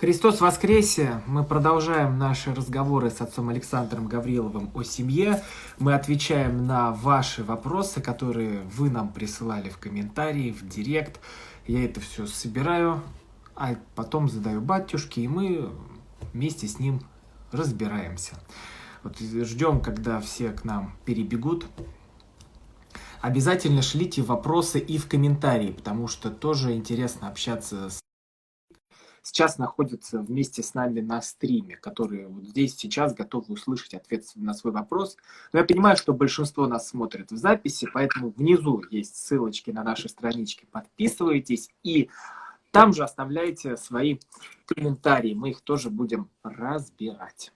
Христос воскресе! Мы продолжаем наши разговоры с отцом Александром Гавриловым о семье. Мы отвечаем на ваши вопросы, которые вы нам присылали в комментарии, в директ. Я это все собираю, а потом задаю батюшке, и мы вместе с ним разбираемся. Вот ждем, когда все к нам перебегут. Обязательно шлите вопросы и в комментарии, потому что тоже интересно общаться с сейчас находятся вместе с нами на стриме, которые вот здесь сейчас готовы услышать ответ на свой вопрос. Но я понимаю, что большинство нас смотрит в записи, поэтому внизу есть ссылочки на наши странички. Подписывайтесь и там же оставляйте свои комментарии. Мы их тоже будем разбирать.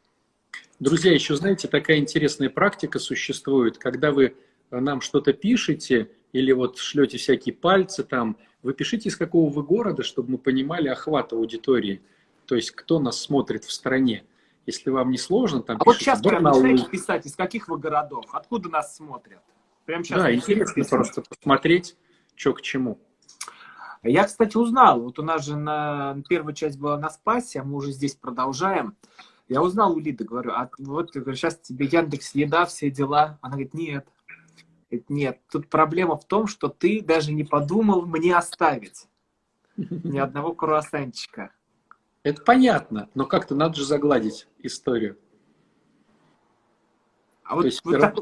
Друзья, еще знаете, такая интересная практика существует, когда вы нам что-то пишете или вот шлете всякие пальцы там, вы пишите, из какого вы города, чтобы мы понимали охват аудитории, то есть кто нас смотрит в стране. Если вам не сложно, там а вот сейчас прям писать, из каких вы городов, откуда нас смотрят. Прямо сейчас да, интересно писать. просто посмотреть, что к чему. Я, кстати, узнал, вот у нас же на первая часть была на Спасе, а мы уже здесь продолжаем. Я узнал у Лиды, говорю, а вот сейчас тебе Яндекс Еда, все дела. Она говорит, нет, нет, тут проблема в том, что ты даже не подумал мне оставить ни одного круассанчика. Это понятно, но как-то надо же загладить историю. А вот, вот, так,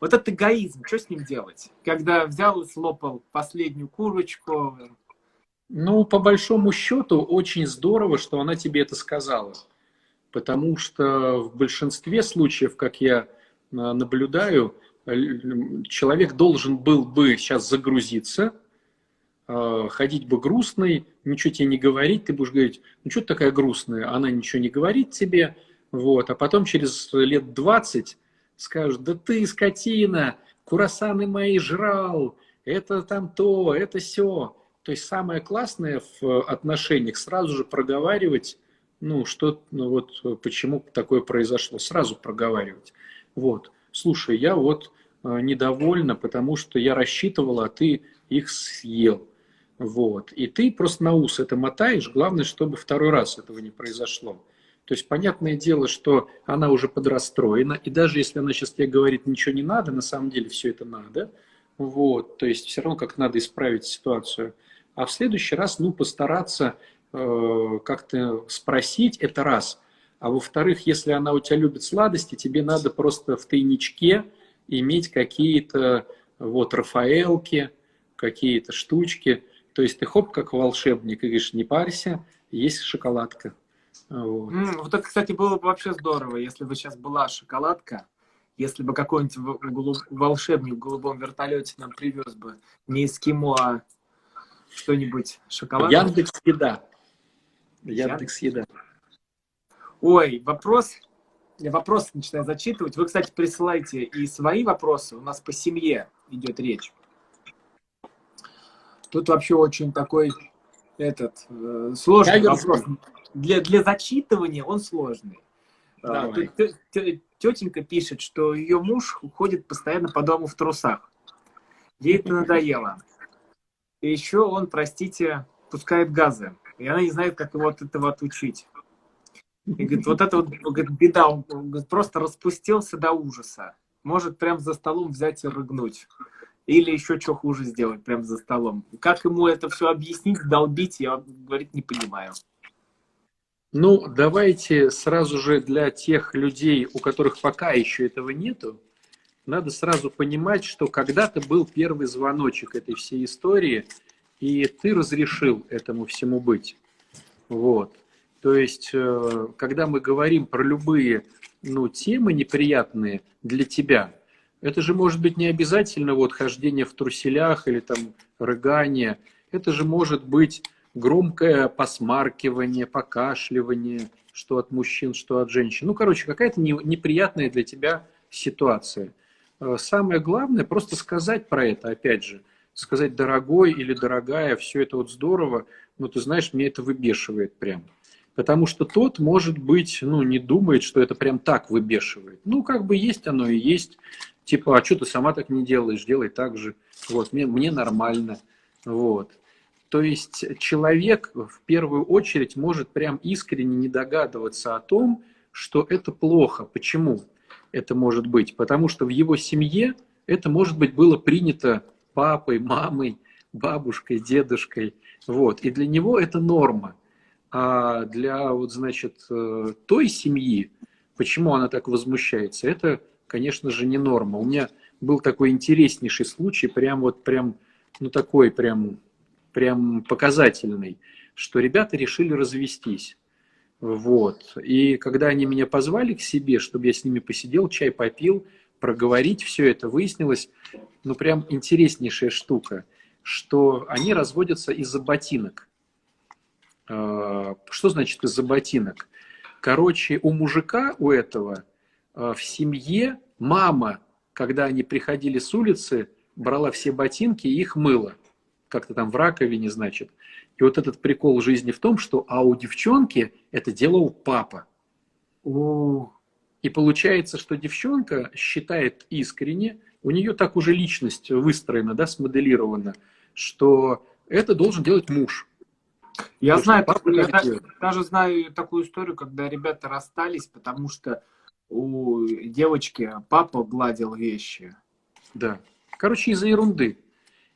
вот этот эгоизм, что с ним делать? Когда взял и слопал последнюю курочку. Ну, по большому счету, очень здорово, что она тебе это сказала. Потому что в большинстве случаев, как я а, наблюдаю, человек должен был бы сейчас загрузиться, а, ходить бы грустный, ничего тебе не говорить, ты будешь говорить, ну что ты такая грустная, она ничего не говорит тебе, вот, а потом через лет 20 скажут, да ты скотина, курасаны мои жрал, это там то, это все. То есть самое классное в отношениях сразу же проговаривать, ну, что, ну вот, почему такое произошло, сразу проговаривать. Вот, слушай, я вот Э, недовольна, потому что я рассчитывала, а ты их съел. Вот. И ты просто на ус это мотаешь. Главное, чтобы второй раз этого не произошло. То есть, понятное дело, что она уже подрастроена, и даже если она сейчас тебе говорит, ничего не надо, на самом деле все это надо. Вот. То есть, все равно как надо исправить ситуацию. А в следующий раз, ну, постараться э, как-то спросить, это раз. А во-вторых, если она у тебя любит сладости, тебе надо просто в тайничке иметь какие-то вот Рафаэлки, какие-то штучки. То есть ты хоп, как волшебник, и говоришь, не парься, есть шоколадка. Вот. Mm, вот это, кстати, было бы вообще здорово, если бы сейчас была шоколадка, если бы какой-нибудь волшебник в голубом вертолете нам привез бы не эскимо, а что-нибудь шоколад. Яндекс Еда. Яндекс Еда. Ой, вопрос я вопросы начинаю зачитывать. Вы, кстати, присылайте и свои вопросы. У нас по семье идет речь. Тут вообще очень такой этот э, сложный Я вопрос. Для, для зачитывания он сложный. А, Давай. Тетенька пишет, что ее муж уходит постоянно по дому в трусах. Ей это надоело. И еще он, простите, пускает газы. И она не знает, как его от этого отучить. И говорит, вот это вот говорит, беда, он говорит, просто распустился до ужаса. Может прям за столом взять и рыгнуть. Или еще что хуже сделать прям за столом. Как ему это все объяснить, долбить, я, говорит, не понимаю. Ну, давайте сразу же для тех людей, у которых пока еще этого нету, надо сразу понимать, что когда-то был первый звоночек этой всей истории, и ты разрешил этому всему быть. Вот. То есть, э, когда мы говорим про любые ну, темы неприятные для тебя, это же может быть не обязательно вот хождение в труселях или там рыгание. Это же может быть громкое посмаркивание, покашливание, что от мужчин, что от женщин. Ну, короче, какая-то неприятная для тебя ситуация. Э, самое главное просто сказать про это, опять же. Сказать, дорогой или дорогая, все это вот здорово, но ты знаешь, мне это выбешивает прям. Потому что тот, может быть, ну, не думает, что это прям так выбешивает. Ну, как бы есть оно и есть. Типа, а что ты сама так не делаешь, делай так же. Вот, мне, мне нормально. Вот. То есть человек в первую очередь может прям искренне не догадываться о том, что это плохо. Почему это может быть? Потому что в его семье это, может быть, было принято папой, мамой, бабушкой, дедушкой. Вот. И для него это норма. А для, вот, значит, э, той семьи, почему она так возмущается, это, конечно же, не норма. У меня был такой интереснейший случай, прям вот, прям, ну такой, прям, прям показательный, что ребята решили развестись. Вот. И когда они меня позвали к себе, чтобы я с ними посидел, чай попил, проговорить все это, выяснилось, ну прям интереснейшая штука, что они разводятся из-за ботинок. А, что значит из-за ботинок? Короче, у мужика, у этого, а, в семье мама, когда они приходили с улицы, брала все ботинки и их мыла. Как-то там в раковине, значит. И вот этот прикол жизни в том, что а у девчонки это делал папа. О. И получается, что девчонка считает искренне, у нее так уже личность выстроена, да, смоделирована, что это должен делать муж. Я Потому знаю, я даже, даже знаю такую историю, когда ребята расстались, потому что у девочки папа гладил вещи. Да. Короче, из-за ерунды.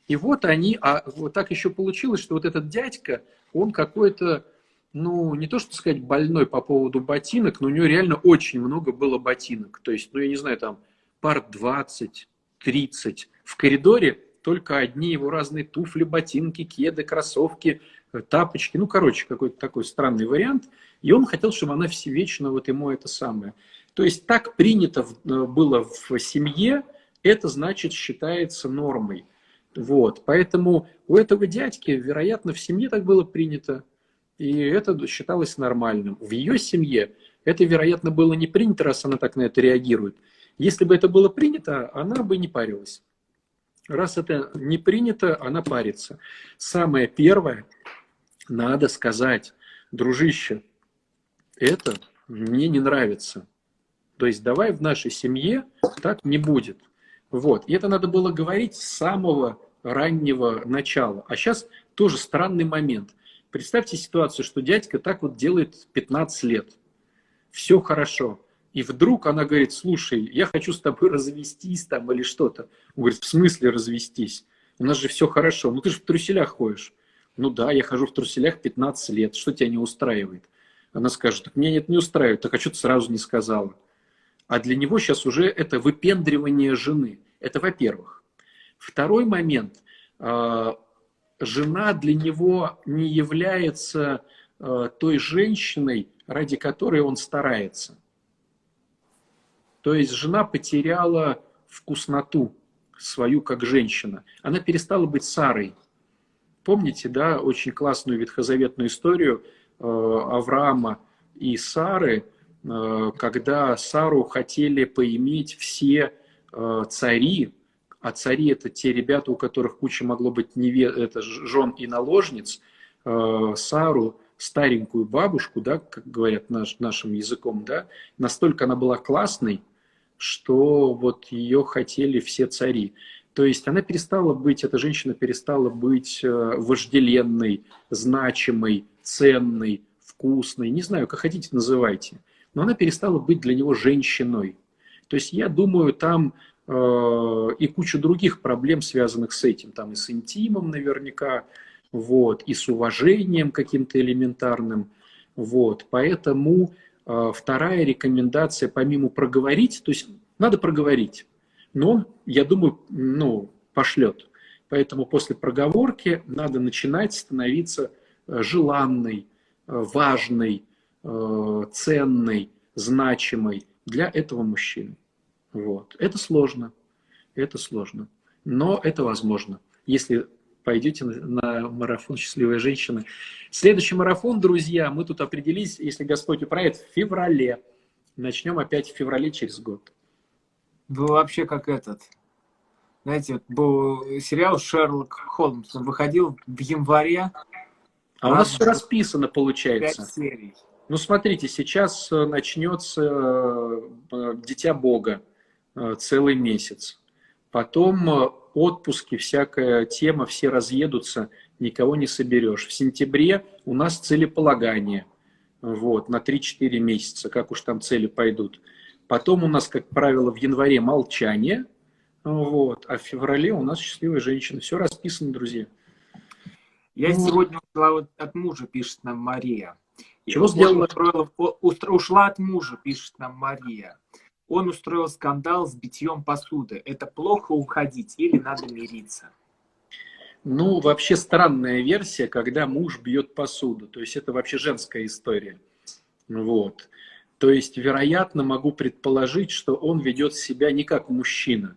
И вот они, а вот так еще получилось, что вот этот дядька, он какой-то, ну, не то что сказать больной по поводу ботинок, но у него реально очень много было ботинок. То есть, ну, я не знаю, там пар 20, 30. В коридоре только одни его разные туфли, ботинки, кеды, кроссовки, тапочки. Ну, короче, какой-то такой странный вариант. И он хотел, чтобы она все вечно вот ему это самое. То есть так принято э, было в семье, это значит считается нормой. Вот, поэтому у этого дядьки, вероятно, в семье так было принято, и это считалось нормальным. В ее семье это, вероятно, было не принято, раз она так на это реагирует. Если бы это было принято, она бы не парилась. Раз это не принято, она парится. Самое первое, надо сказать, дружище, это мне не нравится. То есть давай в нашей семье так не будет. Вот. И это надо было говорить с самого раннего начала. А сейчас тоже странный момент. Представьте ситуацию, что дядька так вот делает 15 лет. Все хорошо. И вдруг она говорит, слушай, я хочу с тобой развестись там или что-то. Он говорит, в смысле развестись? У нас же все хорошо. Ну ты же в труселях ходишь. Ну да, я хожу в труселях 15 лет. Что тебя не устраивает? Она скажет, так меня это не устраивает. Так а что ты сразу не сказала? А для него сейчас уже это выпендривание жены. Это во-первых. Второй момент. А, жена для него не является а, той женщиной, ради которой он старается. То есть жена потеряла вкусноту свою как женщина. Она перестала быть Сарой. Помните, да, очень классную ветхозаветную историю а, Авраама и Сары, Э, когда Сару хотели поиметь все э, цари, а цари это те ребята, у которых куча могло быть неве... это жен и наложниц, э, Сару, старенькую бабушку, да, как говорят наш, нашим языком, да, настолько она была классной, что вот ее хотели все цари. То есть она перестала быть, эта женщина перестала быть вожделенной, значимой, ценной, вкусной, не знаю, как хотите называйте. Но она перестала быть для него женщиной. То есть я думаю, там э, и куча других проблем, связанных с этим, там и с интимом наверняка, вот, и с уважением каким-то элементарным, вот, поэтому э, вторая рекомендация, помимо проговорить, то есть надо проговорить, но, я думаю, ну, пошлет. Поэтому после проговорки надо начинать становиться э, желанной, э, важной, Э, ценной, значимой для этого мужчины. Вот. Это сложно. Это сложно. Но это возможно, если пойдете на марафон «Счастливая женщина». Следующий марафон, друзья, мы тут определились, если Господь управит, в феврале. Начнем опять в феврале через год. Вы вообще как этот. Знаете, был сериал «Шерлок Холмс». Он выходил в январе. А у нас все расписано, получается. Серий. Ну, смотрите, сейчас э, начнется э, Дитя Бога э, целый месяц. Потом отпуски, всякая тема, все разъедутся. никого не соберешь. В сентябре у нас целеполагание, вот, на 3-4 месяца, как уж там цели пойдут. Потом у нас, как правило, в январе молчание, вот, а в феврале у нас счастливая женщина. Все расписано, друзья. Я ну, сегодня ушла вот от мужа, пишет нам Мария. Чего сделала? Устроила, ушла от мужа, пишет нам Мария. Он устроил скандал с битьем посуды. Это плохо уходить или надо мириться? Ну, вообще странная версия, когда муж бьет посуду. То есть это вообще женская история. Вот. То есть, вероятно, могу предположить, что он ведет себя не как мужчина,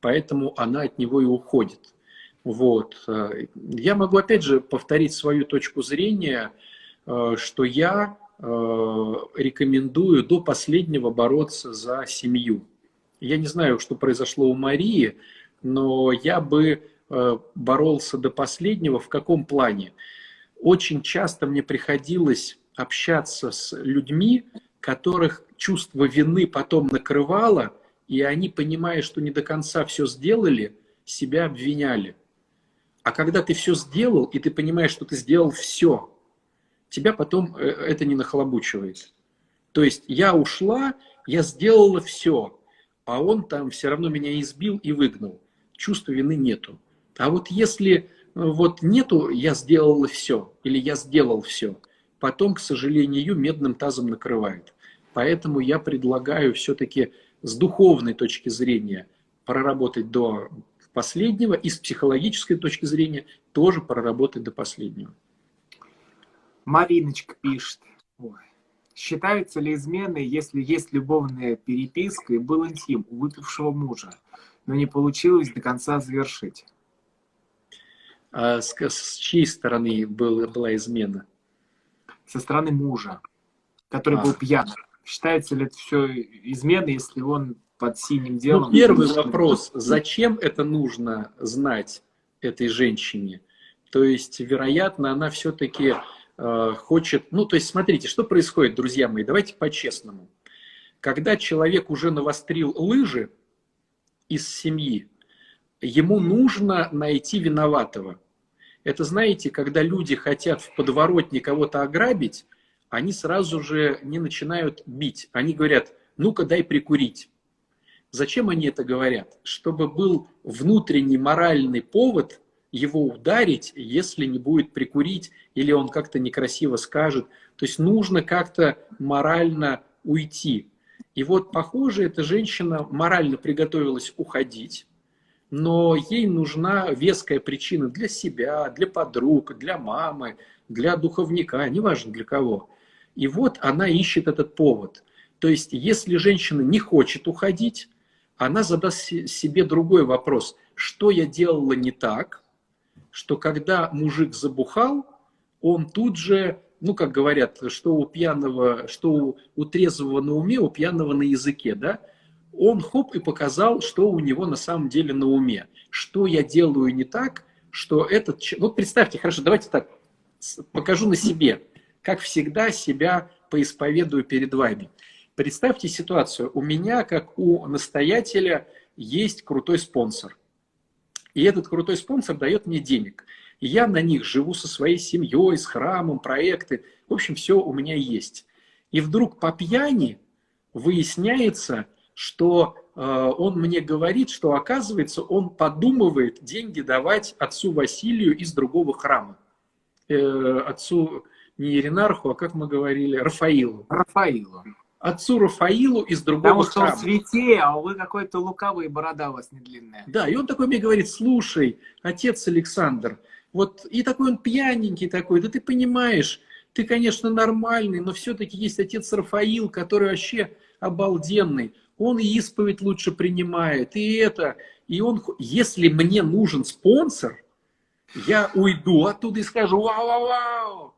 поэтому она от него и уходит. Вот. Я могу, опять же, повторить свою точку зрения, э, что я Э, рекомендую до последнего бороться за семью. Я не знаю, что произошло у Марии, но я бы э, боролся до последнего. В каком плане? Очень часто мне приходилось общаться с людьми, которых чувство вины потом накрывало, и они, понимая, что не до конца все сделали, себя обвиняли. А когда ты все сделал, и ты понимаешь, что ты сделал все, тебя потом э, это не нахлобучивает. То есть я ушла, я сделала все, а он там все равно меня избил и выгнал. Чувства вины нету. А вот если э, вот нету, я сделала все, или я сделал все, потом, к сожалению, медным тазом накрывает. Поэтому я предлагаю все-таки с духовной точки зрения проработать до последнего и с психологической точки зрения тоже проработать до последнего. Мариночка пишет. Ой. Считаются ли измены, если есть любовная переписка и был интим у выпившего мужа, но не получилось до конца завершить? А с, с чьей стороны был, была измена? Со стороны мужа, который а. был пьян. Считается ли это все изменой, если он под синим делом? Ну, первый вопрос. Зачем это нужно знать этой женщине? То есть, вероятно, она все-таки Э, хочет... Ну, то есть, смотрите, что происходит, друзья мои, давайте по-честному. Когда человек уже навострил лыжи из семьи, ему нужно найти виноватого. Это, знаете, когда люди хотят в подворотне кого-то ограбить, они сразу же не начинают бить. Они говорят, ну-ка дай прикурить. Зачем они это говорят? Чтобы был внутренний моральный повод его ударить, если не будет прикурить или он как-то некрасиво скажет. То есть нужно как-то морально уйти. И вот, похоже, эта женщина морально приготовилась уходить, но ей нужна веская причина для себя, для подруг, для мамы, для духовника, неважно для кого. И вот она ищет этот повод. То есть, если женщина не хочет уходить, она задаст себе другой вопрос. Что я делала не так, что когда мужик забухал, он тут же, ну, как говорят, что у пьяного, что у, у трезвого на уме, у пьяного на языке, да, он хоп и показал, что у него на самом деле на уме. Что я делаю не так, что этот... Вот представьте, хорошо, давайте так, покажу на себе. Как всегда, себя поисповедую перед вами. Представьте ситуацию. У меня, как у настоятеля, есть крутой спонсор – и этот крутой спонсор дает мне денег. И я на них живу со своей семьей, с храмом, проекты. В общем, все у меня есть. И вдруг по пьяни выясняется, что э, он мне говорит, что оказывается он подумывает деньги давать отцу Василию из другого храма. Э, отцу не Иринарху, а как мы говорили, Рафаилу. Рафаилу отцу Рафаилу из другого Потому что он святее, а вы какой-то лукавый, борода у вас не длинная. Да, и он такой мне говорит, слушай, отец Александр, вот и такой он пьяненький такой, да ты понимаешь, ты, конечно, нормальный, но все-таки есть отец Рафаил, который вообще обалденный. Он и исповедь лучше принимает, и это. И он, если мне нужен спонсор, я уйду оттуда и скажу, вау-вау-вау,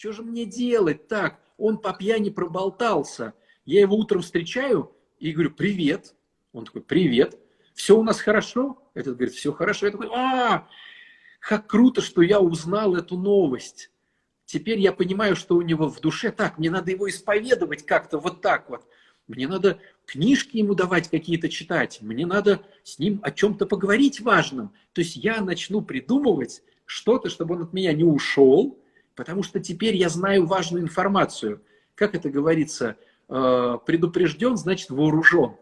что же мне делать так? Он по пьяни проболтался. Я его утром встречаю и говорю, привет. Он такой, привет. Все у нас хорошо? Этот говорит, все хорошо. Я такой, а, как круто, что я узнал эту новость. Теперь я понимаю, что у него в душе так, мне надо его исповедовать как-то вот так вот. Мне надо книжки ему давать какие-то читать. Мне надо с ним о чем-то поговорить важном. То есть я начну придумывать, что-то, чтобы он от меня не ушел, потому что теперь я знаю важную информацию. Как это говорится, э, предупрежден, значит вооружен.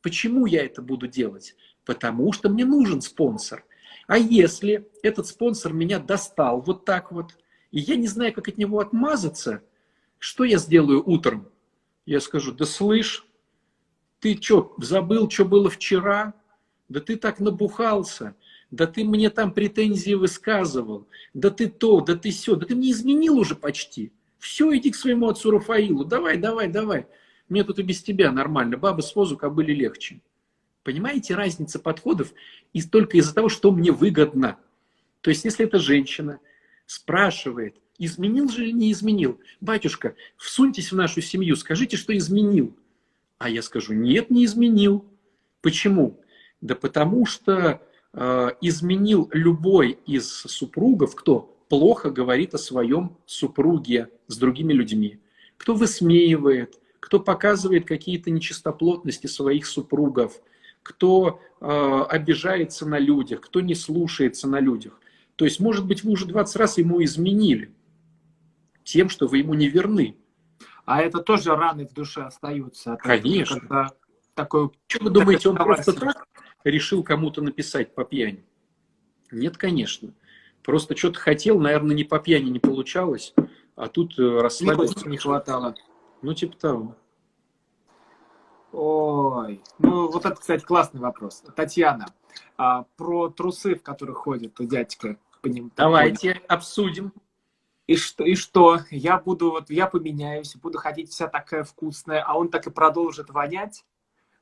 Почему я это буду делать? Потому что мне нужен спонсор. А если этот спонсор меня достал вот так вот, и я не знаю, как от него отмазаться, что я сделаю утром? Я скажу, да слышь, ты что, забыл, что было вчера? Да ты так набухался, да ты мне там претензии высказывал, да ты то, да ты все, да ты мне изменил уже почти. Все, иди к своему отцу Рафаилу, давай, давай, давай. Мне тут и без тебя нормально, бабы с возу кобыли легче. Понимаете, разница подходов и только из-за того, что мне выгодно. То есть, если эта женщина спрашивает, изменил же или не изменил, батюшка, всуньтесь в нашу семью, скажите, что изменил. А я скажу, нет, не изменил. Почему? Да потому что изменил любой из супругов, кто плохо говорит о своем супруге с другими людьми, кто высмеивает, кто показывает какие-то нечистоплотности своих супругов, кто э, обижается на людях, кто не слушается на людях. То есть, может быть, вы уже 20 раз ему изменили тем, что вы ему не верны. А это тоже раны в душе остаются. Конечно. Когда такой, Что вы думаете, он просто так решил кому-то написать по пьяни? Нет, конечно. Просто что-то хотел, наверное, не по пьяни не получалось, а тут э, расслабиться не хватало. Ну, типа того. Ой, ну вот это, кстати, классный вопрос. Татьяна, а, про трусы, в которых ходит дядька. По ним, Давайте понял. обсудим. И что, и что? Я буду, вот я поменяюсь, буду ходить вся такая вкусная, а он так и продолжит вонять?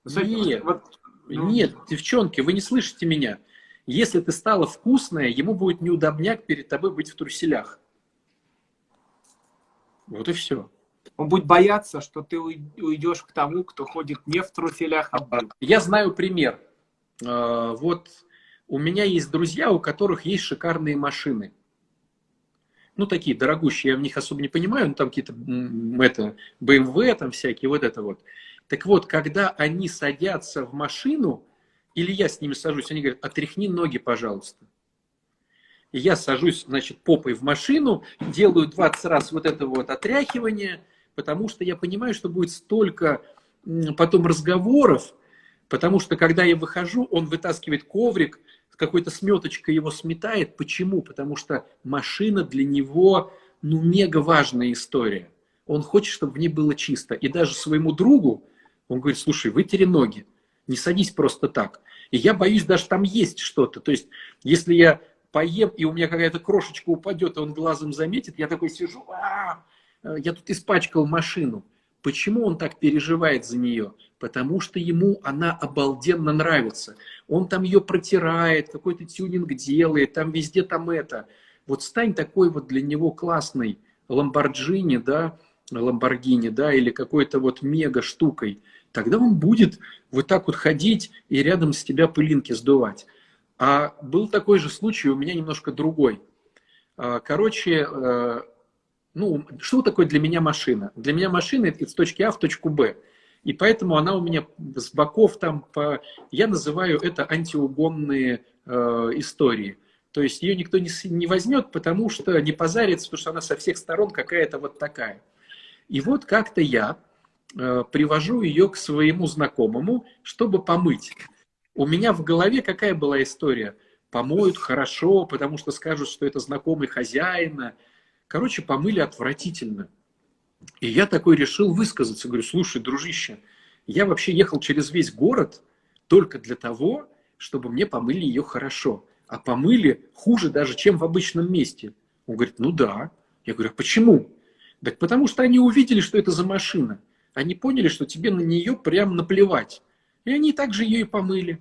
Нет, вот, ну... нет, девчонки, вы не слышите меня. Если ты стала вкусная, ему будет неудобняк перед тобой быть в труселях. Вот и все. Он будет бояться, что ты уйдешь к тому, кто ходит не в труселях, а в Я знаю пример. А, вот у меня есть друзья, у которых есть шикарные машины ну, такие дорогущие, я в них особо не понимаю, ну, там какие-то, это, BMW, там всякие, вот это вот. Так вот, когда они садятся в машину, или я с ними сажусь, они говорят, отряхни ноги, пожалуйста. И я сажусь, значит, попой в машину, делаю 20 раз вот это вот отряхивание, потому что я понимаю, что будет столько потом разговоров, потому что когда я выхожу, он вытаскивает коврик, какой-то сметочкой его сметает. Почему? Потому что машина для него, ну, мега важная история. Он хочет, чтобы в ней было чисто. И даже своему другу, он говорит, слушай, вытери ноги, не садись просто так. И я боюсь, даже там есть что-то. То есть, если я поем, и у меня какая-то крошечка упадет, и он глазом заметит, я такой сижу, а, я тут испачкал машину. Почему он так переживает за нее? Потому что ему она обалденно нравится. Он там ее протирает, какой-то тюнинг делает, там везде там это. Вот стань такой вот для него классной ламборджини, да, ламборгини, да, или какой-то вот мега штукой. Тогда он будет вот так вот ходить и рядом с тебя пылинки сдувать. А был такой же случай, у меня немножко другой. А, короче, э, ну, что такое для меня машина? Для меня машина это с точки А в точку Б. И поэтому она у меня с боков там, по... я называю это антиугонные э, истории. То есть ее никто не, не возьмет, потому что не позарится, потому что она со всех сторон какая-то вот такая. И вот как-то я привожу ее к своему знакомому, чтобы помыть. У меня в голове какая была история? Помоют хорошо, потому что скажут, что это знакомый хозяина, Короче, помыли отвратительно. И я такой решил высказаться. Говорю, слушай, дружище, я вообще ехал через весь город только для того, чтобы мне помыли ее хорошо. А помыли хуже даже, чем в обычном месте. Он говорит, ну да. Я говорю, а почему? Так потому что они увидели, что это за машина. Они поняли, что тебе на нее прям наплевать. И они также ее и помыли.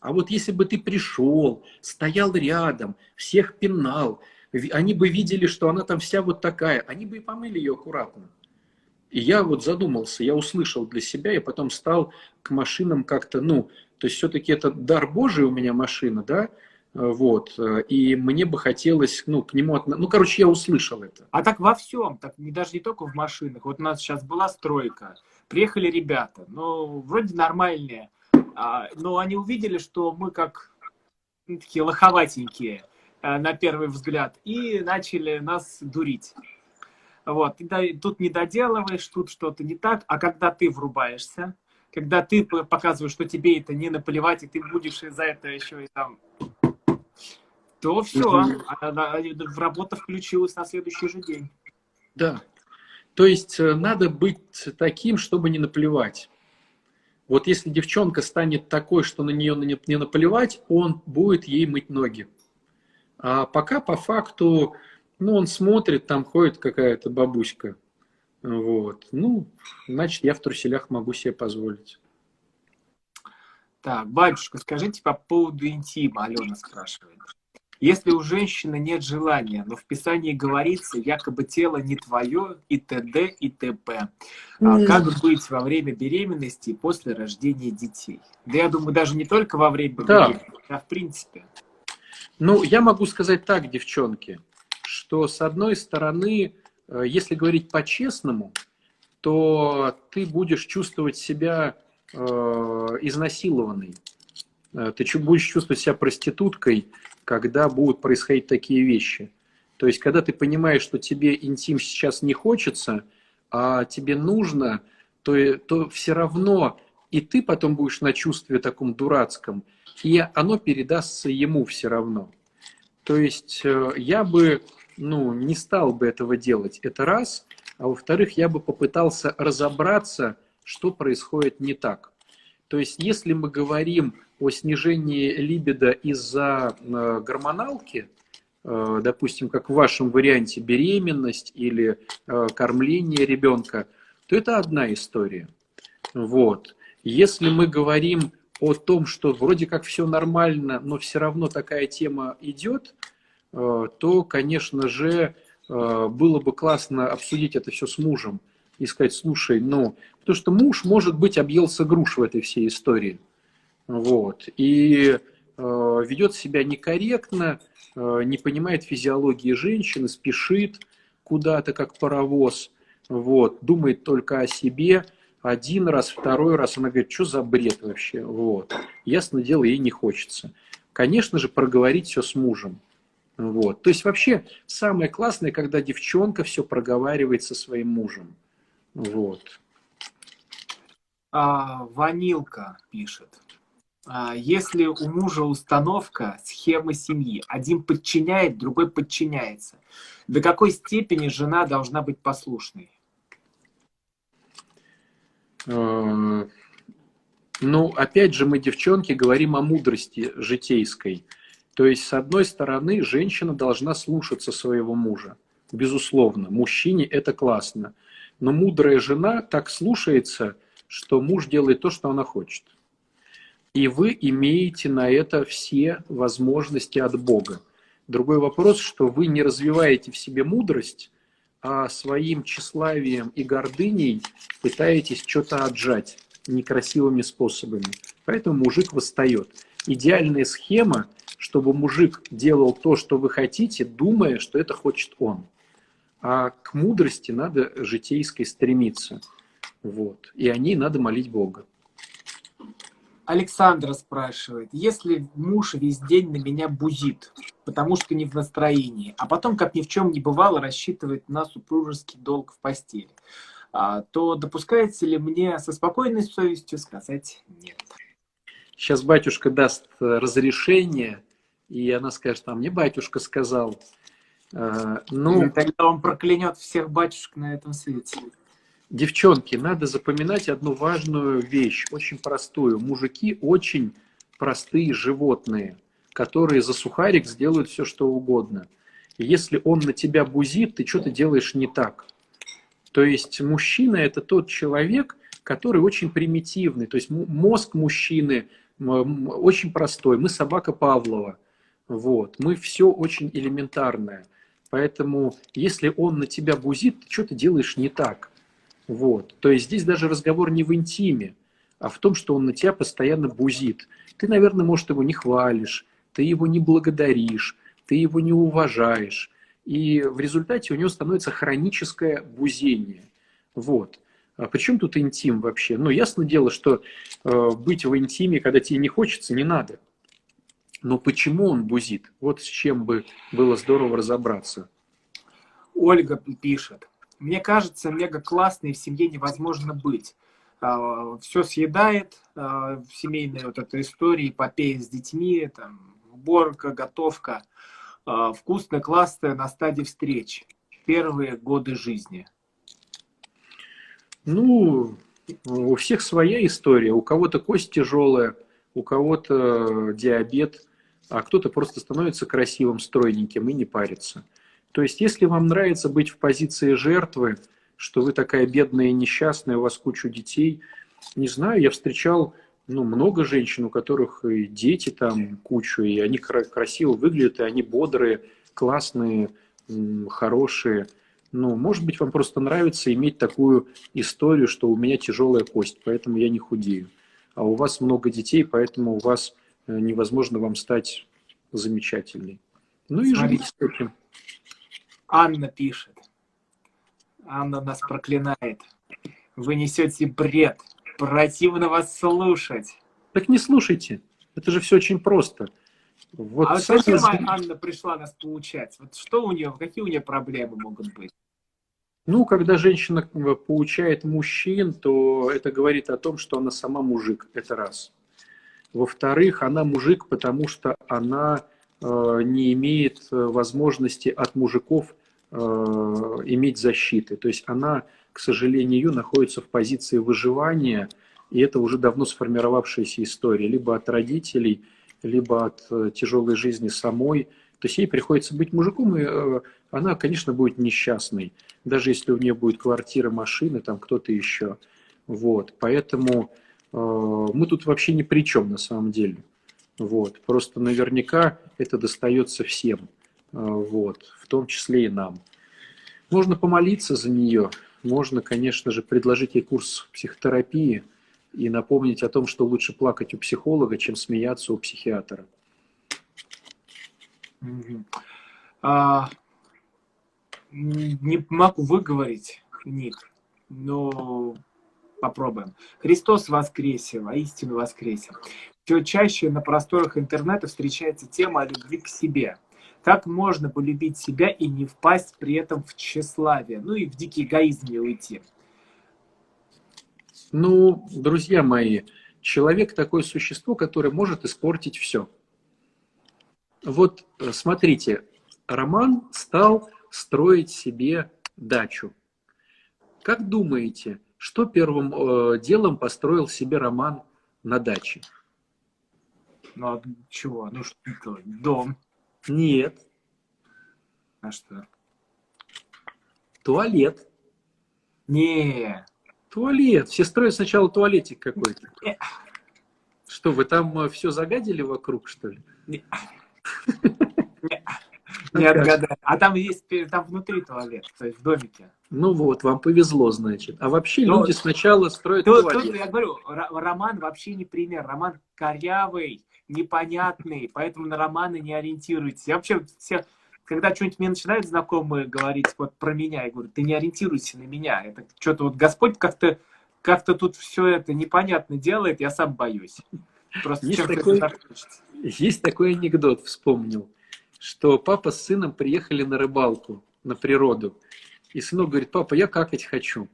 А вот если бы ты пришел, стоял рядом, всех пинал, они бы видели, что она там вся вот такая, они бы и помыли ее аккуратно. И я вот задумался, я услышал для себя, и потом стал к машинам как-то, ну, то есть все-таки это дар Божий у меня машина, да, вот, и мне бы хотелось, ну, к нему, ну, короче, я услышал это. А так во всем, так не даже не только в машинах, вот у нас сейчас была стройка, приехали ребята, ну, вроде нормальные, а, но они увидели, что мы как ну, такие лоховатенькие, э, на первый взгляд, и начали нас дурить. Вот, и тут не доделываешь, тут что-то не так, а когда ты врубаешься, когда ты показываешь, что тебе это не наплевать, и ты будешь за это еще и там, то все, mm-hmm. работа включилась на следующий же день. Да. То есть э, надо быть таким, чтобы не наплевать. Вот если девчонка станет такой, что на нее не наплевать, он будет ей мыть ноги. А пока по факту, ну, он смотрит, там ходит какая-то бабуська. Вот. Ну, значит, я в труселях могу себе позволить. Так, батюшка, скажите по поводу интима, Алена спрашивает. Если у женщины нет желания, но в Писании говорится, якобы тело не твое, и т.д. и т.п. А как быть во время беременности и после рождения детей? Да я думаю, даже не только во время да. беременности, а в принципе. Ну, я могу сказать так, девчонки, что с одной стороны, э, если говорить по-честному, то ты будешь чувствовать себя э, изнасилованной. Э, ты будешь чувствовать себя проституткой, когда будут происходить такие вещи. То есть, когда ты понимаешь, что тебе интим сейчас не хочется, а тебе нужно, то, то все равно и ты потом будешь на чувстве таком дурацком, и оно передастся ему все равно. То есть э, я бы ну, не стал бы этого делать, это раз. А во-вторых, я бы попытался разобраться, что происходит не так. То есть если мы говорим о снижении либидо из-за э, гормоналки, э, допустим, как в вашем варианте беременность или э, кормление ребенка, то это одна история. Вот. Если мы говорим о том, что вроде как все нормально, но все равно такая тема идет, то, конечно же, было бы классно обсудить это все с мужем и сказать, слушай, ну, потому что муж, может быть, объелся груш в этой всей истории – вот. И э, ведет себя некорректно, э, не понимает физиологии женщины, спешит куда-то, как паровоз, вот, думает только о себе. Один раз, второй раз она говорит, что за бред вообще, вот. Ясно дело, ей не хочется. Конечно же, проговорить все с мужем. Вот. То есть вообще самое классное, когда девчонка все проговаривает со своим мужем. Вот. А, Ванилка пишет. А, если у мужа установка, схема семьи, один подчиняет, другой подчиняется, до какой степени жена должна быть послушной? Э, ну, опять же, мы, девчонки, говорим о мудрости житейской. То есть, с одной стороны, женщина должна слушаться своего мужа. Безусловно, мужчине это классно. Но мудрая жена так слушается, что муж делает то, что она хочет. И вы имеете на это все возможности от Бога. Другой вопрос, что вы не развиваете в себе мудрость, а своим тщеславием и гордыней пытаетесь что-то отжать некрасивыми способами. Поэтому мужик восстает. Идеальная схема, чтобы мужик делал то, что вы хотите, думая, что это хочет он. А к мудрости надо житейской стремиться. Вот. И о ней надо молить Бога. Александра спрашивает, если муж весь день на меня бузит, потому что не в настроении, а потом, как ни в чем не бывало, рассчитывает на супружеский долг в постели, а, то допускается ли мне со спокойной совестью сказать нет? Сейчас батюшка даст э, разрешение, и она скажет, а мне батюшка сказал. Э, ну, тогда он проклянет всех батюшек на этом свете. Девчонки, надо запоминать одну важную вещь, очень простую. Мужики очень простые животные, которые за сухарик сделают все, что угодно. И если он на тебя бузит, ты что-то делаешь не так. То есть мужчина – это тот человек, который очень примитивный. То есть мозг мужчины очень простой. Мы собака Павлова. Вот. Мы все очень элементарное. Поэтому, если он на тебя бузит, ты что-то делаешь не так. Вот. То есть здесь даже разговор не в интиме, а в том, что он на тебя постоянно бузит. Ты, наверное, может, его не хвалишь, ты его не благодаришь, ты его не уважаешь. И в результате у него становится хроническое бузение. Вот. А причем тут интим вообще? Ну, ясно дело, что э, быть в интиме, когда тебе не хочется, не надо. Но почему он бузит? Вот с чем бы было здорово разобраться. Ольга пишет. Мне кажется, мега классной в семье невозможно быть. А, Все съедает, а, семейные вот эта история, эпопея с детьми, там, уборка, готовка. А, вкусно, классно на стадии встреч. Первые годы жизни. Ну, у всех своя история. У кого-то кость тяжелая, у кого-то диабет, а кто-то просто становится красивым, стройненьким и не парится. То есть, если вам нравится быть в позиции жертвы, что вы такая бедная и несчастная, у вас кучу детей, не знаю, я встречал ну, много женщин, у которых и дети там кучу, и они красиво выглядят, и они бодрые, классные, хорошие. Ну, может быть, вам просто нравится иметь такую историю, что у меня тяжелая кость, поэтому я не худею. А у вас много детей, поэтому у вас э, невозможно вам стать замечательной. Ну и живите с этим. Анна пишет. Анна нас проклинает. Вы несете бред. Противно вас слушать. Так не слушайте. Это же все очень просто. Вот а сами... зачем Анна пришла нас получать? Вот что у нее, какие у нее проблемы могут быть? Ну, когда женщина э, получает мужчин, то это говорит о том, что она сама мужик. Это раз. Во-вторых, она мужик, потому что она э, не имеет э, возможности от мужиков иметь защиты. То есть она, к сожалению, находится в позиции выживания, и это уже давно сформировавшаяся история, либо от родителей, либо от э, тяжелой жизни самой. То есть ей приходится быть мужиком, и э, она, конечно, будет несчастной, даже если у нее будет квартира, машина, там кто-то еще. Вот, поэтому э, мы тут вообще ни при чем на самом деле. Вот, просто наверняка это достается всем, э, вот, в том числе и нам. Можно помолиться за нее, можно, конечно же, предложить ей курс психотерапии и напомнить о том, что лучше плакать у психолога, чем смеяться у психиатра. А, не могу выговорить, Ник, но попробуем. Христос воскресе, воистину воскресе. Все чаще на просторах интернета встречается тема о любви к себе. Как можно полюбить себя и не впасть при этом в тщеславие, ну и в дикий эгоизм не уйти? Ну, друзья мои, человек такое существо, которое может испортить все. Вот э, смотрите, Роман стал строить себе дачу. Как думаете, что первым э, делом построил себе Роман на даче? Ну, а чего? Ну, что, дом? Нет. А что? Туалет. Не. Туалет. Все строят сначала туалетик какой-то. Что, вы там э, все загадили вокруг, что ли? Не. Не. А там есть, там внутри туалет, то есть в домике. Ну вот, вам повезло, значит. А вообще Но, ну, люди сначала строят тут, туалет. Я говорю, Роман вообще не пример. Роман корявый, непонятный, поэтому на романы не ориентируйтесь. Я вообще все, когда что-нибудь мне начинают знакомые говорить вот про меня, я говорю, ты не ориентируйся на меня. Это что-то вот Господь как-то как-то тут все это непонятно делает, я сам боюсь. Просто есть такой, есть такой анекдот, вспомнил что папа с сыном приехали на рыбалку, на природу. И сынок говорит, папа, я какать хочу.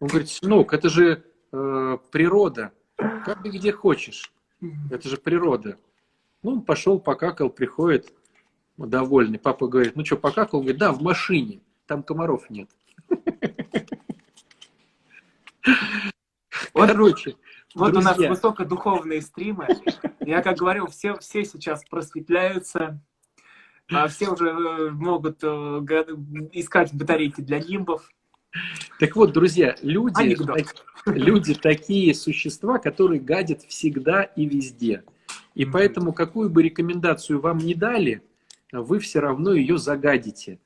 Он говорит, сынок, это же э, природа. Как бы где хочешь. Это же природа. Ну, он пошел, покакал, приходит довольный. Папа говорит, ну что, покакал? Он говорит, да, в машине. Там комаров нет. Короче, вот у нас высокодуховные стримы. Я, как говорил, все, все сейчас просветляются, а все уже э, могут э, искать батарейки для нимбов. Так вот, друзья, люди, люди такие существа, которые гадят всегда и везде. И поэтому какую бы рекомендацию вам не дали, вы все равно ее загадите,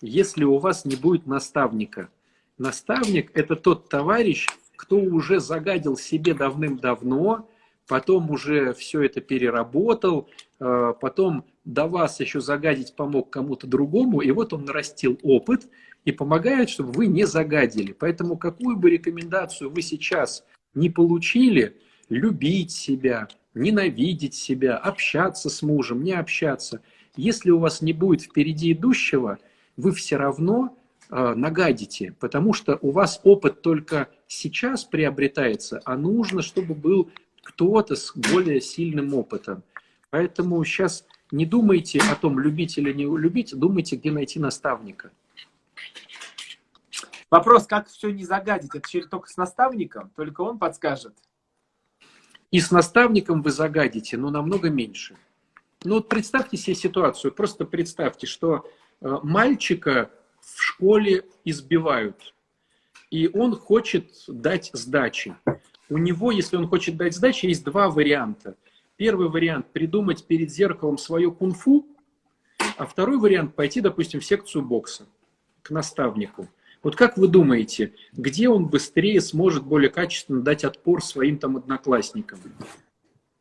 если у вас не будет наставника. Наставник – это тот товарищ, кто уже загадил себе давным-давно, потом уже все это переработал, э, потом до вас еще загадить помог кому-то другому, и вот он нарастил опыт и помогает, чтобы вы не загадили. Поэтому какую бы рекомендацию вы сейчас не получили, любить себя, ненавидеть себя, общаться с мужем, не общаться. Если у вас не будет впереди идущего, вы все равно э, нагадите, потому что у вас опыт только сейчас приобретается, а нужно, чтобы был кто-то с более сильным опытом. Поэтому сейчас не думайте о том, любить или не любить, думайте, где найти наставника. Вопрос, как все не загадить? Это только с наставником? Только он подскажет? И с наставником вы загадите, но намного меньше. Ну вот представьте себе ситуацию, просто представьте, что э, мальчика в школе избивают, и он хочет дать сдачи. У него, если он хочет дать сдачи, есть два варианта. Первый вариант – придумать перед зеркалом свое кунг-фу, а второй вариант – пойти, допустим, в секцию бокса к наставнику – вот как вы думаете, где он быстрее сможет более качественно дать отпор своим там одноклассникам?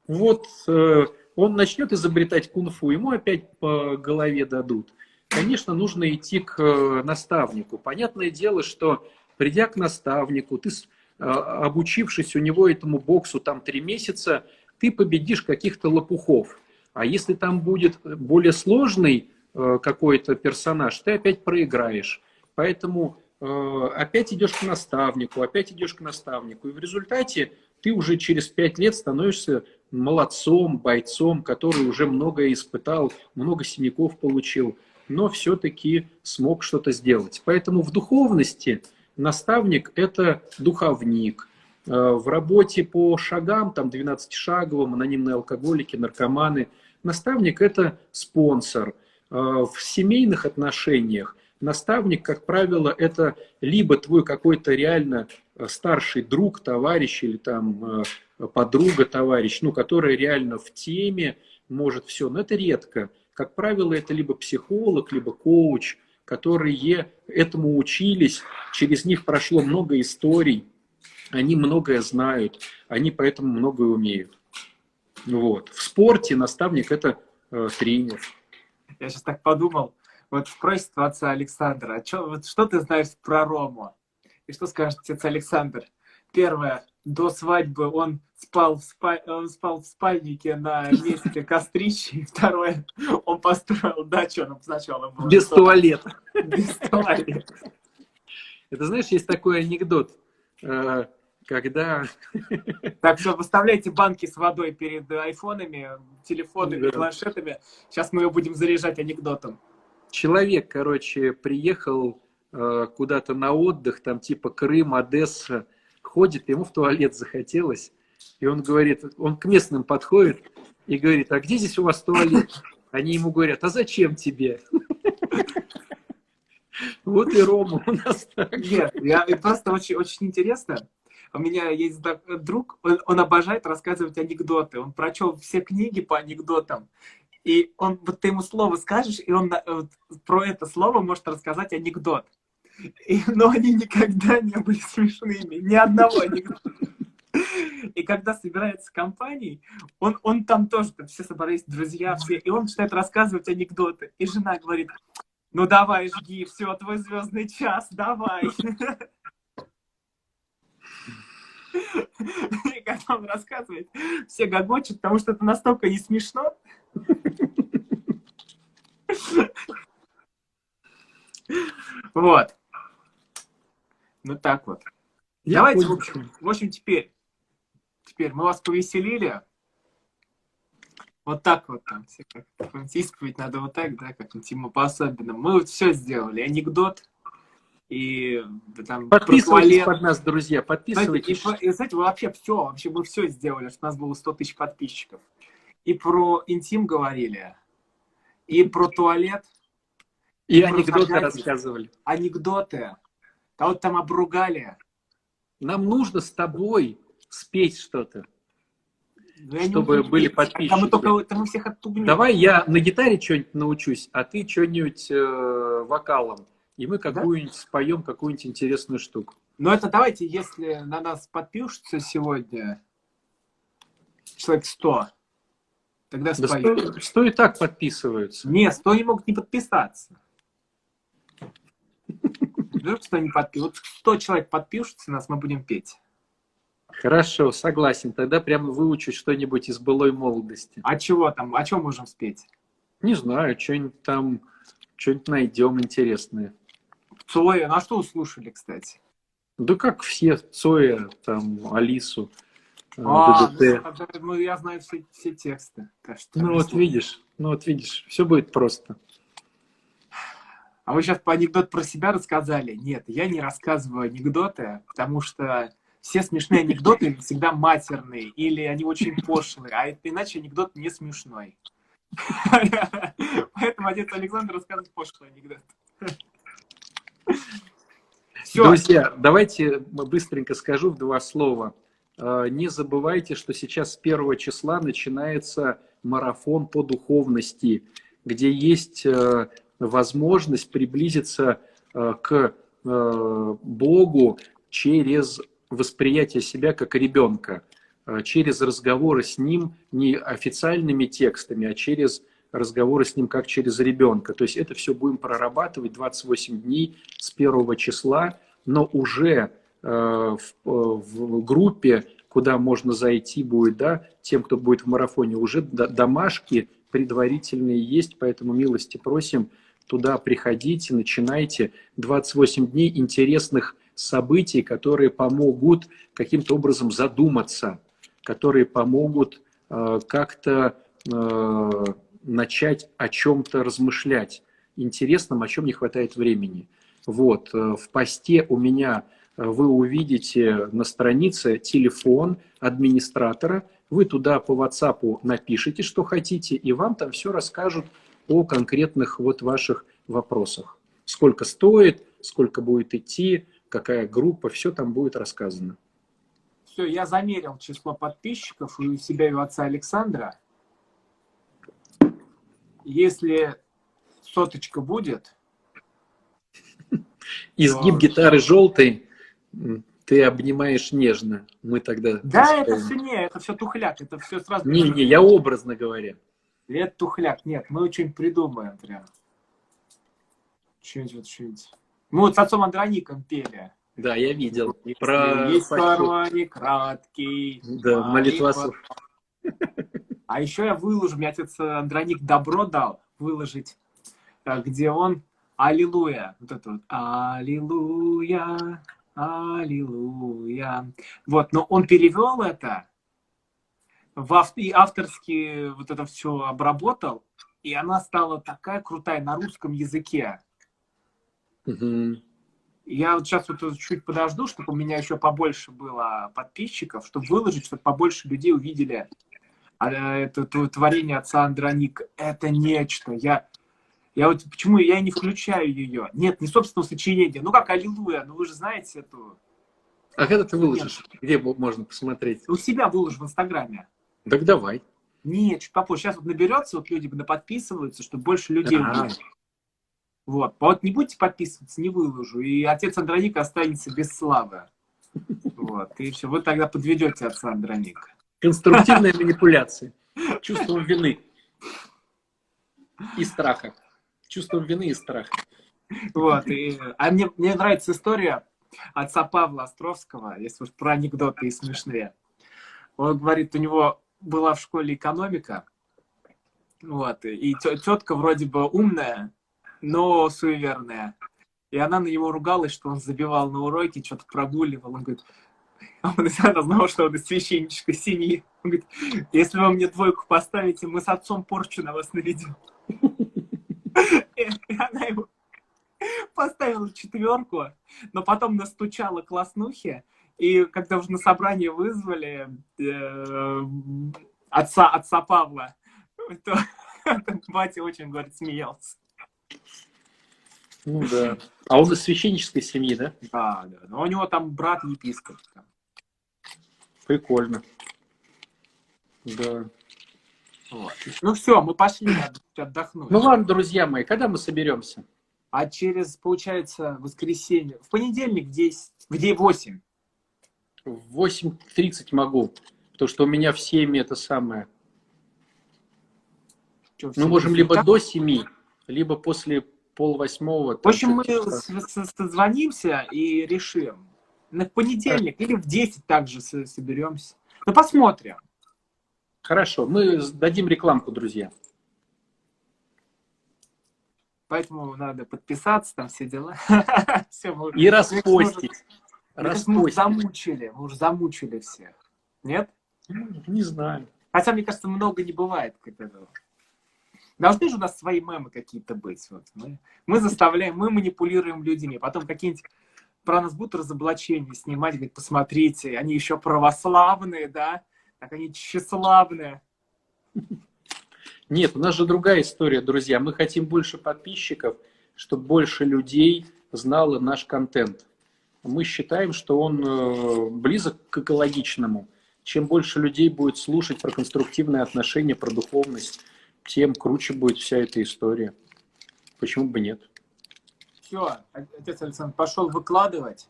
Вот э, он начнет изобретать кунг-фу, ему опять по голове дадут. Конечно, нужно идти к э, наставнику. Понятное дело, что придя к наставнику, ты, э, обучившись у него этому боксу там три месяца, ты победишь каких-то лопухов. А если там будет более сложный какой-то персонаж, ты опять проиграешь. Поэтому Э, опять идешь к наставнику, опять идешь к наставнику. И в результате ты уже через пять лет становишься молодцом, бойцом, который уже многое испытал, много синяков получил, но все-таки смог что-то сделать. Поэтому в духовности наставник – это духовник. Э, в работе по шагам, там 12-шаговым, анонимные алкоголики, наркоманы, наставник – это спонсор. Э, в семейных отношениях наставник, как правило, это либо твой какой-то реально э, старший друг, товарищ или там э, подруга, товарищ, ну, который реально в теме может все, но это редко. Как правило, это либо психолог, либо коуч, которые этому учились, через них прошло много историй, они многое знают, они поэтому многое умеют. Вот. В спорте наставник – это тренер. Я сейчас так подумал, вот спросит отца Александра, а чё, вот что ты знаешь про Рому? И что скажет отец Александр? Первое, до свадьбы он спал в, спа... он спал в спальнике на месте кострища. И второе, он построил дачу, но сначала было. Без туалета. Без туалета. Это знаешь, есть такой анекдот, э, когда... Так что выставляйте банки с водой перед айфонами, телефонами, да. планшетами. Сейчас мы ее будем заряжать анекдотом человек, короче, приехал э, куда-то на отдых, там типа Крым, Одесса, ходит, ему в туалет захотелось, и он говорит, он к местным подходит и говорит, а где здесь у вас туалет? Они ему говорят, а зачем тебе? Вот и Рома у нас так. Нет, я, просто очень, очень интересно. У меня есть друг, он, он обожает рассказывать анекдоты. Он прочел все книги по анекдотам. И он, вот ты ему слово скажешь, и он вот, про это слово может рассказать анекдот. И, но они никогда не были смешными, ни одного анекдота. И когда собирается компанией, он, он там тоже, там все собрались, друзья, все, и он начинает рассказывать анекдоты. И жена говорит, ну давай, жги, все, твой звездный час, давай. И когда он рассказывает, все гогочут, потому что это настолько не смешно, вот. Ну так вот. Я Давайте, в общем, в общем, теперь, теперь мы вас повеселили. Вот так вот там, все как надо вот так, да, как Тима по-особенному. Мы вот все сделали. Анекдот, и там Подписывайтесь под нас, друзья, подписывайтесь. Знаете, и, и, знаете, вообще все, вообще мы все сделали, что у нас было 100 тысяч подписчиков и про интим говорили, и про туалет. И, и анекдоты рассказывали. Анекдоты. Кого-то там обругали. Нам нужно с тобой спеть что-то. Ну, чтобы были подписчики. А мы только там мы всех оттугнем. Давай я на гитаре что-нибудь научусь, а ты что-нибудь э, вокалом. И мы какую-нибудь да? споем какую-нибудь интересную штуку. Ну это давайте, если на нас подпишутся сегодня человек 100, Тогда да сто, сто и так подписываются. Нет, сто не могут не подписаться. Вдруг сто не подпишут. Вот сто человек подпишутся нас, мы будем петь. Хорошо, согласен. Тогда прямо выучу что-нибудь из былой молодости. А чего там? О чем можем спеть? Не знаю, что-нибудь там, что-нибудь найдем интересное. Цоя, на что услышали, кстати? Да как все, Цоя, там, Алису, э, а, ДДТ. Ну, ну, я знаю все, все тексты. Так что ну вот видишь, ну вот видишь, все будет просто. А вы сейчас по анекдот про себя рассказали? Нет, я не рассказываю анекдоты, потому что все смешные анекдоты всегда матерные, или они очень пошлые, а иначе анекдот не смешной. Поэтому отец Александр рассказывает пошлый анекдот. Все. Друзья, давайте быстренько скажу в два слова. А, не забывайте, что сейчас с первого числа начинается марафон по духовности, где есть э, возможность приблизиться э, к э, Богу через восприятие себя как ребенка, через разговоры с Ним не официальными текстами, а через разговоры с ним как через ребенка. То есть это все будем прорабатывать 28 дней с первого числа, но уже э, в, в группе, куда можно зайти будет, да, тем, кто будет в марафоне, уже домашки предварительные есть, поэтому милости просим, туда приходите, начинайте. 28 дней интересных событий, которые помогут каким-то образом задуматься, которые помогут э, как-то э, начать о чем-то размышлять интересном, о чем не хватает времени. Вот, э, в посте у меня э, вы увидите на странице телефон администратора, вы туда по WhatsApp напишите, что хотите, и вам там все расскажут о конкретных вот ваших вопросах. Сколько стоит, сколько будет идти, какая группа, все там будет рассказано. Все, я замерил число подписчиков у себя, и у отца Александра если соточка будет... Изгиб то... гитары желтой ты обнимаешь нежно. Мы тогда... Да, это все не, это все тухляк, это все сразу... Не, не, я образно говоря. Это тухляк, нет, мы что-нибудь придумаем прям. Что-нибудь, что-нибудь. Мы вот с отцом Андроником пели. Да, я видел. Про... Есть кармане краткий. Да, молитва. А еще я выложу, мне отец Андроник добро дал выложить, э, где он Аллилуйя. Вот это вот. Аллилуйя, Аллилуйя. Вот, но он перевел это в ав... и авторски вот это все обработал, и она стала такая крутая на русском языке. Угу. Я вот сейчас вот чуть подожду, чтобы у меня еще побольше было подписчиков, чтобы выложить, чтобы побольше людей увидели это творение отца Андроника, это нечто. Я, я вот почему я не включаю ее? Нет, не собственного сочинения. Ну как Аллилуйя, ну вы же знаете эту. А когда ты выложишь? Нет. Где можно посмотреть? У себя выложу в Инстаграме. Так давай. Нет, чуть попозже. Сейчас вот наберется, вот люди подписываются, чтобы больше людей а увидели. Вот. А вот не будете подписываться, не выложу. И отец Андроника останется без славы. Вот. И все. Вы тогда подведете отца Андроника. Конструктивная манипуляция. Чувством вины и страха. Чувством вины и страха. Вот. И, а мне, мне нравится история отца Павла Островского, если уж про анекдоты и смешные. Он говорит, у него была в школе экономика, вот, и тетка вроде бы умная, но суеверная. И она на него ругалась, что он забивал на уроки, что-то прогуливал. Он говорит, а он она знала, что он из священнической семьи. Он говорит, если вы мне двойку поставите, мы с отцом порчу на вас наведем. И она ему поставила четверку, но потом настучала класснухи, и когда уже на собрание вызвали э, отца, отца Павла, то батя очень, говорит, смеялся. Ну да. А он из священнической семьи, да? Да, да. Но у него там брат епископ. Там. Прикольно. Да. Вот. Ну все, мы пошли отдохнуть. Ну ладно, друзья мои, когда мы соберемся? А через, получается, воскресенье. В понедельник где, где 8? В 8.30 могу. Потому что у меня в 7 это самое. Что, мы можем либо так? до 7, либо после пол восьмого. В общем, мы созвонимся и решим. На понедельник или в 10 также соберемся. Ну, посмотрим. Хорошо, мы дадим рекламку, друзья. Поэтому надо подписаться, там все дела. все, мы, И распостить. распостить. Мы уже замучили, мы уже замучили всех. Нет? Не знаю. Хотя, мне кажется, много не бывает. Должны же у нас свои мемы какие-то быть. Вот. Мы, мы заставляем, мы манипулируем людьми. Потом какие-нибудь про нас будут разоблачения снимать, говорить, посмотрите, они еще православные, да? Так они тщеславные. Нет, у нас же другая история, друзья. Мы хотим больше подписчиков, чтобы больше людей знало наш контент. Мы считаем, что он э, близок к экологичному. Чем больше людей будет слушать про конструктивные отношения, про духовность, тем круче будет вся эта история. Почему бы нет? Все, отец Александр, пошел выкладывать.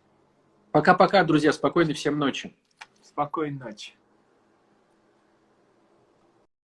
Пока-пока, друзья. Спокойной всем ночи. Спокойной ночи.